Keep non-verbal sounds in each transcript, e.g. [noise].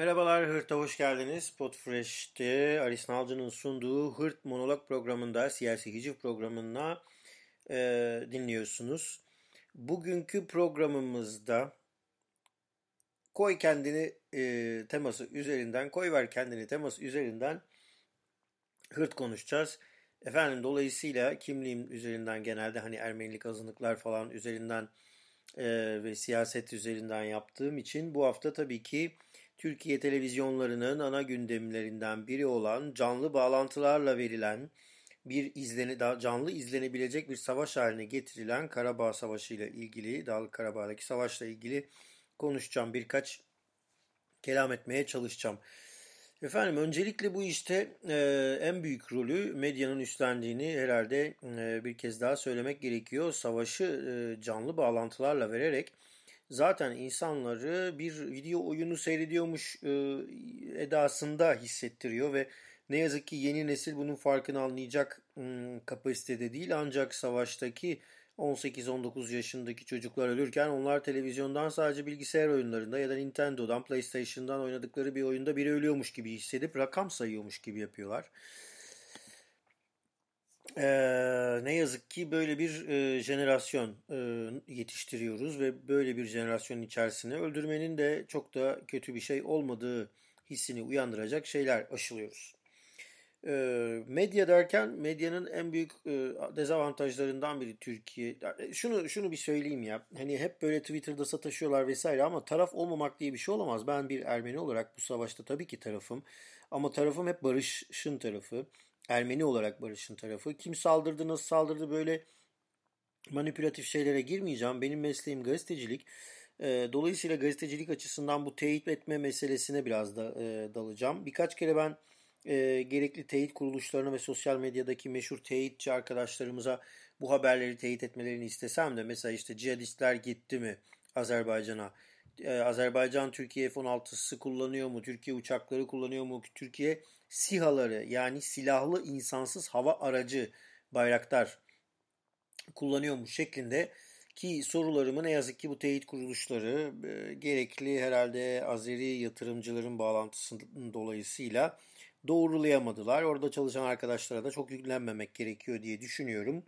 Merhabalar Hırt'a hoş geldiniz. Podfresh'te Aris Nalcı'nın sunduğu Hırt Monolog programında, siyasi hiciv programına e, dinliyorsunuz. Bugünkü programımızda koy kendini e, teması üzerinden, koy ver kendini teması üzerinden hırt konuşacağız. Efendim dolayısıyla kimliğim üzerinden genelde hani Ermenilik azınlıklar falan üzerinden e, ve siyaset üzerinden yaptığım için bu hafta tabii ki Türkiye televizyonlarının ana gündemlerinden biri olan canlı bağlantılarla verilen bir izleni canlı izlenebilecek bir savaş haline getirilen Karabağ Savaşı ile ilgili, Dağlık Karabağ'daki savaşla ilgili konuşacağım. Birkaç kelam etmeye çalışacağım. Efendim öncelikle bu işte e, en büyük rolü medyanın üstlendiğini herhalde e, bir kez daha söylemek gerekiyor. Savaşı e, canlı bağlantılarla vererek zaten insanları bir video oyunu seyrediyormuş e, edasında hissettiriyor ve ne yazık ki yeni nesil bunun farkını anlayacak ım, kapasitede değil ancak savaştaki 18-19 yaşındaki çocuklar ölürken onlar televizyondan sadece bilgisayar oyunlarında ya da Nintendo'dan, PlayStation'dan oynadıkları bir oyunda biri ölüyormuş gibi hissedip rakam sayıyormuş gibi yapıyorlar. Ee, ne yazık ki böyle bir e, jenerasyon e, yetiştiriyoruz ve böyle bir jenerasyonun içerisine öldürmenin de çok da kötü bir şey olmadığı hissini uyandıracak şeyler aşılıyoruz. E, medya derken medyanın en büyük e, dezavantajlarından biri Türkiye. E, şunu şunu bir söyleyeyim ya. Hani hep böyle Twitter'da sataşıyorlar vesaire ama taraf olmamak diye bir şey olamaz. Ben bir Ermeni olarak bu savaşta tabii ki tarafım. Ama tarafım hep barışın tarafı. Ermeni olarak barışın tarafı. Kim saldırdı, nasıl saldırdı böyle manipülatif şeylere girmeyeceğim. Benim mesleğim gazetecilik. E, dolayısıyla gazetecilik açısından bu teyit etme meselesine biraz da e, dalacağım. Birkaç kere ben e, gerekli teyit kuruluşlarına ve sosyal medyadaki meşhur teyitçi arkadaşlarımıza bu haberleri teyit etmelerini istesem de mesela işte cihadistler gitti mi Azerbaycan'a? Ee, Azerbaycan Türkiye F-16'sı kullanıyor mu? Türkiye uçakları kullanıyor mu? Türkiye SİHA'ları yani silahlı insansız hava aracı bayraktar kullanıyor mu şeklinde ki sorularımı ne yazık ki bu teyit kuruluşları e, gerekli herhalde Azeri yatırımcıların bağlantısı dolayısıyla doğrulayamadılar. Orada çalışan arkadaşlara da çok yüklenmemek gerekiyor diye düşünüyorum.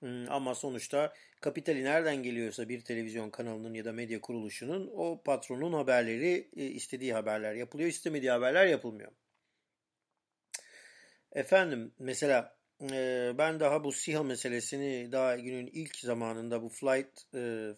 Hmm, ama sonuçta kapitali nereden geliyorsa bir televizyon kanalının ya da medya kuruluşunun o patronun haberleri e, istediği haberler yapılıyor, istemediği haberler yapılmıyor. Efendim mesela e, ben daha bu SİHA meselesini daha günün ilk zamanında bu flight e,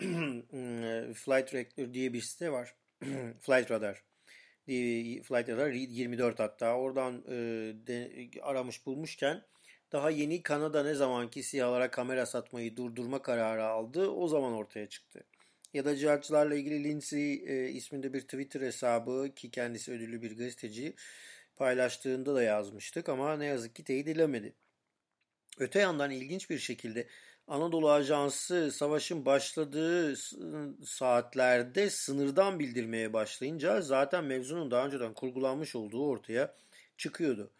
[clears throat] flight record diye bir site var. [clears throat] flight radar. Flight radar 24 hatta oradan de, aramış bulmuşken daha yeni Kanada ne zamanki siyahlara kamera satmayı durdurma kararı aldı o zaman ortaya çıktı. Ya da cihatçılarla ilgili Lindsay e, isminde bir Twitter hesabı ki kendisi ödüllü bir gazeteci paylaştığında da yazmıştık ama ne yazık ki teyit edilemedi. Öte yandan ilginç bir şekilde Anadolu Ajansı savaşın başladığı saatlerde sınırdan bildirmeye başlayınca zaten mevzunun daha önceden kurgulanmış olduğu ortaya çıkıyordu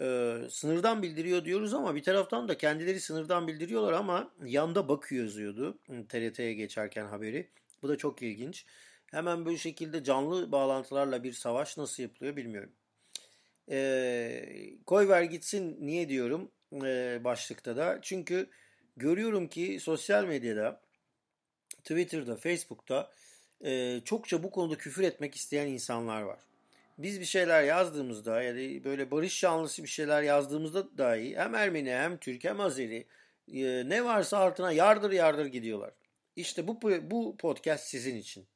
e, sınırdan bildiriyor diyoruz ama bir taraftan da kendileri sınırdan bildiriyorlar ama yanda bakıyor yazıyordu TRT'ye geçerken haberi. Bu da çok ilginç. Hemen böyle şekilde canlı bağlantılarla bir savaş nasıl yapılıyor bilmiyorum. E, koy ver gitsin niye diyorum e, başlıkta da. Çünkü görüyorum ki sosyal medyada, Twitter'da, Facebook'ta e, çokça bu konuda küfür etmek isteyen insanlar var biz bir şeyler yazdığımızda ya da böyle barış yanlısı bir şeyler yazdığımızda dahi hem Ermeni hem Türk hem Azeri e, ne varsa altına yardır yardır gidiyorlar. İşte bu, bu podcast sizin için.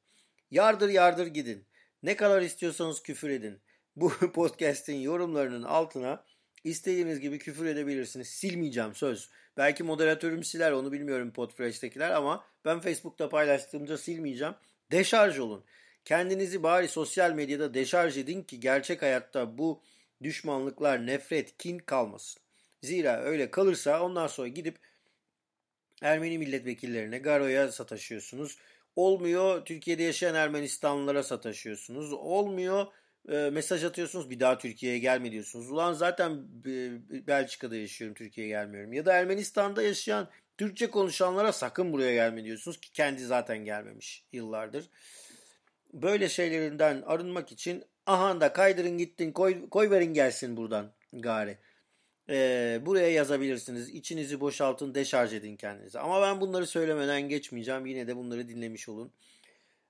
Yardır yardır gidin. Ne kadar istiyorsanız küfür edin. Bu [laughs] podcast'in yorumlarının altına istediğiniz gibi küfür edebilirsiniz. Silmeyeceğim söz. Belki moderatörüm siler onu bilmiyorum Podfresh'tekiler ama ben Facebook'ta paylaştığımda silmeyeceğim. Deşarj olun. Kendinizi bari sosyal medyada deşarj edin ki gerçek hayatta bu düşmanlıklar, nefret, kin kalmasın. Zira öyle kalırsa ondan sonra gidip Ermeni milletvekillerine, Garo'ya sataşıyorsunuz. Olmuyor Türkiye'de yaşayan Ermenistanlılara sataşıyorsunuz. Olmuyor e, mesaj atıyorsunuz bir daha Türkiye'ye gelme diyorsunuz. Ulan zaten Belçika'da yaşıyorum Türkiye'ye gelmiyorum. Ya da Ermenistan'da yaşayan Türkçe konuşanlara sakın buraya gelme diyorsunuz ki kendi zaten gelmemiş yıllardır. böyle şeylerinden arınmak için aha da kaydırın gittin koy, koy verin gelsin buradan gari. Ee, buraya yazabilirsiniz. İçinizi boşaltın, deşarj edin kendinize. Ama ben bunları söylemeden geçmeyeceğim. Yine de bunları dinlemiş olun.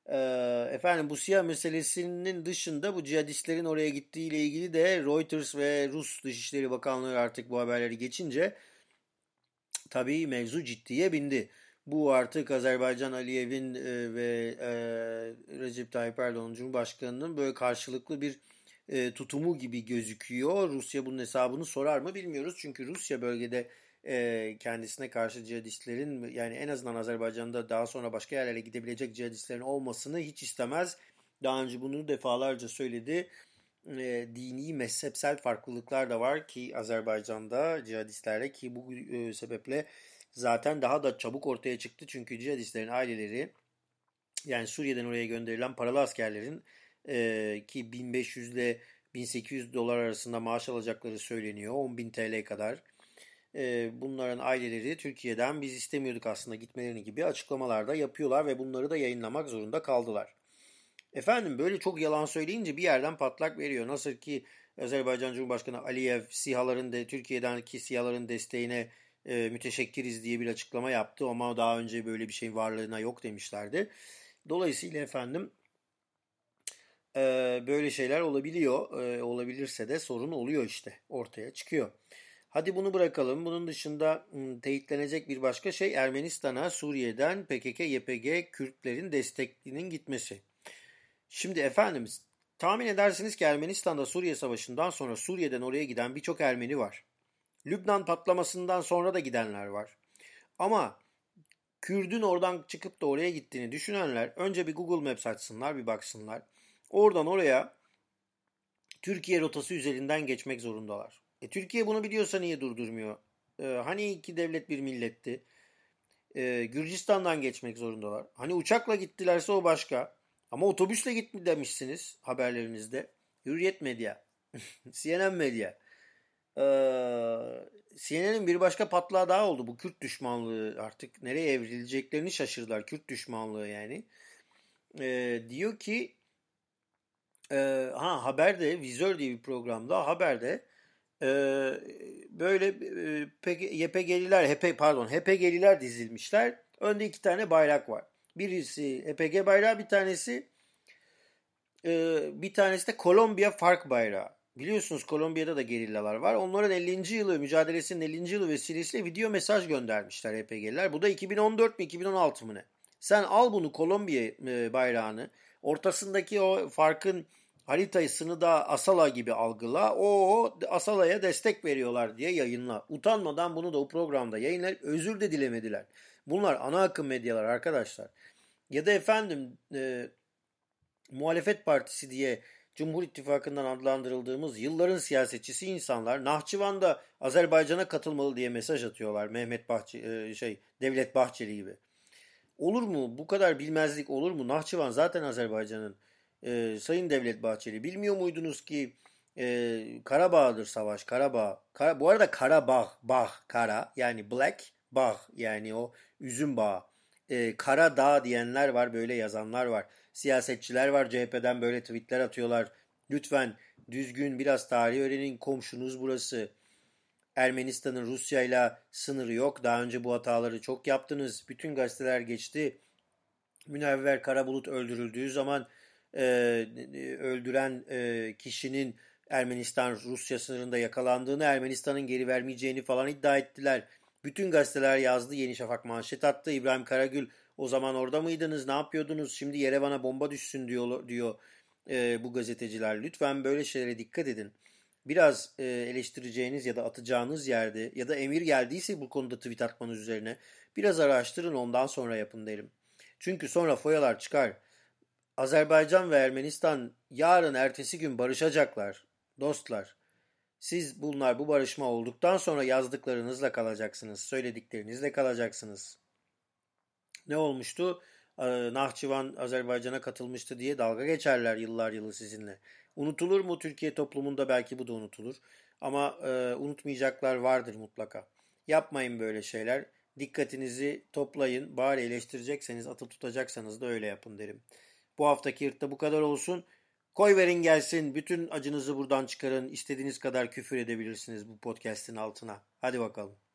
Ee, efendim bu siyah meselesinin dışında bu cihadistlerin oraya gittiği ile ilgili de Reuters ve Rus Dışişleri Bakanlığı artık bu haberleri geçince tabii mevzu ciddiye bindi. Bu artık Azerbaycan Aliyev'in e, ve e, Recep Tayyip Erdoğan Cumhurbaşkanı'nın böyle karşılıklı bir e, tutumu gibi gözüküyor. Rusya bunun hesabını sorar mı bilmiyoruz. Çünkü Rusya bölgede e, kendisine karşı cihadistlerin yani en azından Azerbaycan'da daha sonra başka yerlere gidebilecek cihadistlerin olmasını hiç istemez. Daha önce bunu defalarca söyledi. E, dini mezhepsel farklılıklar da var ki Azerbaycan'da cihadistlerle ki bu e, sebeple zaten daha da çabuk ortaya çıktı. Çünkü cihadistlerin aileleri yani Suriye'den oraya gönderilen paralı askerlerin e, ki 1500 ile 1800 dolar arasında maaş alacakları söyleniyor. 10.000 TL kadar. Bunların aileleri Türkiye'den biz istemiyorduk aslında gitmelerini gibi açıklamalarda yapıyorlar ve bunları da yayınlamak zorunda kaldılar. Efendim böyle çok yalan söyleyince bir yerden patlak veriyor. Nasıl ki Azerbaycan Cumhurbaşkanı Aliyev SİHA'ların de Türkiye'deki SİHA'ların desteğine e, müteşekkiriz diye bir açıklama yaptı ama daha önce böyle bir şeyin varlığına yok demişlerdi. Dolayısıyla efendim e, böyle şeyler olabiliyor. E, olabilirse de sorun oluyor işte ortaya çıkıyor. Hadi bunu bırakalım. Bunun dışında teyitlenecek bir başka şey Ermenistan'a Suriye'den PKK, YPG, Kürtlerin destekliğinin gitmesi. Şimdi efendimiz tahmin edersiniz ki Ermenistan'da Suriye Savaşı'ndan sonra Suriye'den oraya giden birçok Ermeni var. Lübnan patlamasından sonra da gidenler var. Ama Kürdün oradan çıkıp da oraya gittiğini düşünenler önce bir Google Maps açsınlar bir baksınlar. Oradan oraya Türkiye rotası üzerinden geçmek zorundalar. E, Türkiye bunu biliyorsa niye durdurmuyor? E, hani iki devlet bir milletti? E, Gürcistan'dan geçmek zorundalar. Hani uçakla gittilerse o başka. Ama otobüsle gitmi demişsiniz haberlerinizde. Hürriyet Medya, [laughs] CNN Medya. Ee, CNN'in bir başka patlağı daha oldu. Bu Kürt düşmanlığı artık nereye evrileceklerini şaşırdılar. Kürt düşmanlığı yani. Ee, diyor ki e, ha haberde Vizör diye bir programda haberde e, böyle e, YPG'liler HP pardon HPG'liler dizilmişler. Önde iki tane bayrak var. Birisi HPG bayrağı bir tanesi e, bir tanesi de Kolombiya Fark bayrağı. Biliyorsunuz Kolombiya'da da gerillalar var. Onların 50. yılı mücadelesinin 50. yılı vesilesiyle video mesaj göndermişler HPG'liler. Bu da 2014 mi 2016 mı ne? Sen al bunu Kolombiya e, bayrağını ortasındaki o farkın haritasını da Asala gibi algıla. O Asala'ya destek veriyorlar diye yayınla. Utanmadan bunu da o programda yayınlar. Özür de dilemediler. Bunlar ana akım medyalar arkadaşlar. Ya da efendim e, muhalefet partisi diye Cumhur İttifakı'ndan adlandırıldığımız yılların siyasetçisi insanlar Nahçıvan'da Azerbaycan'a katılmalı diye mesaj atıyorlar. Mehmet Bahçeli, şey Devlet Bahçeli gibi. Olur mu? Bu kadar bilmezlik olur mu? Nahçıvan zaten Azerbaycan'ın. Ee, Sayın Devlet Bahçeli bilmiyor muydunuz ki e, Karabağ'dır savaş. Karabağ. Kara, bu arada Karabağ, Bağ, Kara yani Black, Bağ yani o üzüm bağı. Ee, Kara Dağ diyenler var, böyle yazanlar var siyasetçiler var CHP'den böyle tweetler atıyorlar. Lütfen düzgün biraz tarih öğrenin komşunuz burası. Ermenistan'ın Rusya ile sınırı yok. Daha önce bu hataları çok yaptınız. Bütün gazeteler geçti. Münevver Karabulut öldürüldüğü zaman e, öldüren e, kişinin Ermenistan Rusya sınırında yakalandığını, Ermenistan'ın geri vermeyeceğini falan iddia ettiler. Bütün gazeteler yazdı. Yeni Şafak manşet attı. İbrahim Karagül o zaman orada mıydınız? Ne yapıyordunuz? Şimdi Yerevan'a bomba düşsün diyor, diyor e, bu gazeteciler. Lütfen böyle şeylere dikkat edin. Biraz e, eleştireceğiniz ya da atacağınız yerde ya da emir geldiyse bu konuda tweet atmanız üzerine biraz araştırın ondan sonra yapın derim. Çünkü sonra foyalar çıkar. Azerbaycan ve Ermenistan yarın ertesi gün barışacaklar. Dostlar, siz bunlar bu barışma olduktan sonra yazdıklarınızla kalacaksınız, söylediklerinizle kalacaksınız ne olmuştu? Ee, Nahçıvan Azerbaycan'a katılmıştı diye dalga geçerler yıllar yılı sizinle. Unutulur mu Türkiye toplumunda belki bu da unutulur. Ama e, unutmayacaklar vardır mutlaka. Yapmayın böyle şeyler. Dikkatinizi toplayın. Bari eleştirecekseniz, atıp tutacaksanız da öyle yapın derim. Bu haftaki yırtta bu kadar olsun. Koy verin gelsin. Bütün acınızı buradan çıkarın. İstediğiniz kadar küfür edebilirsiniz bu podcast'in altına. Hadi bakalım.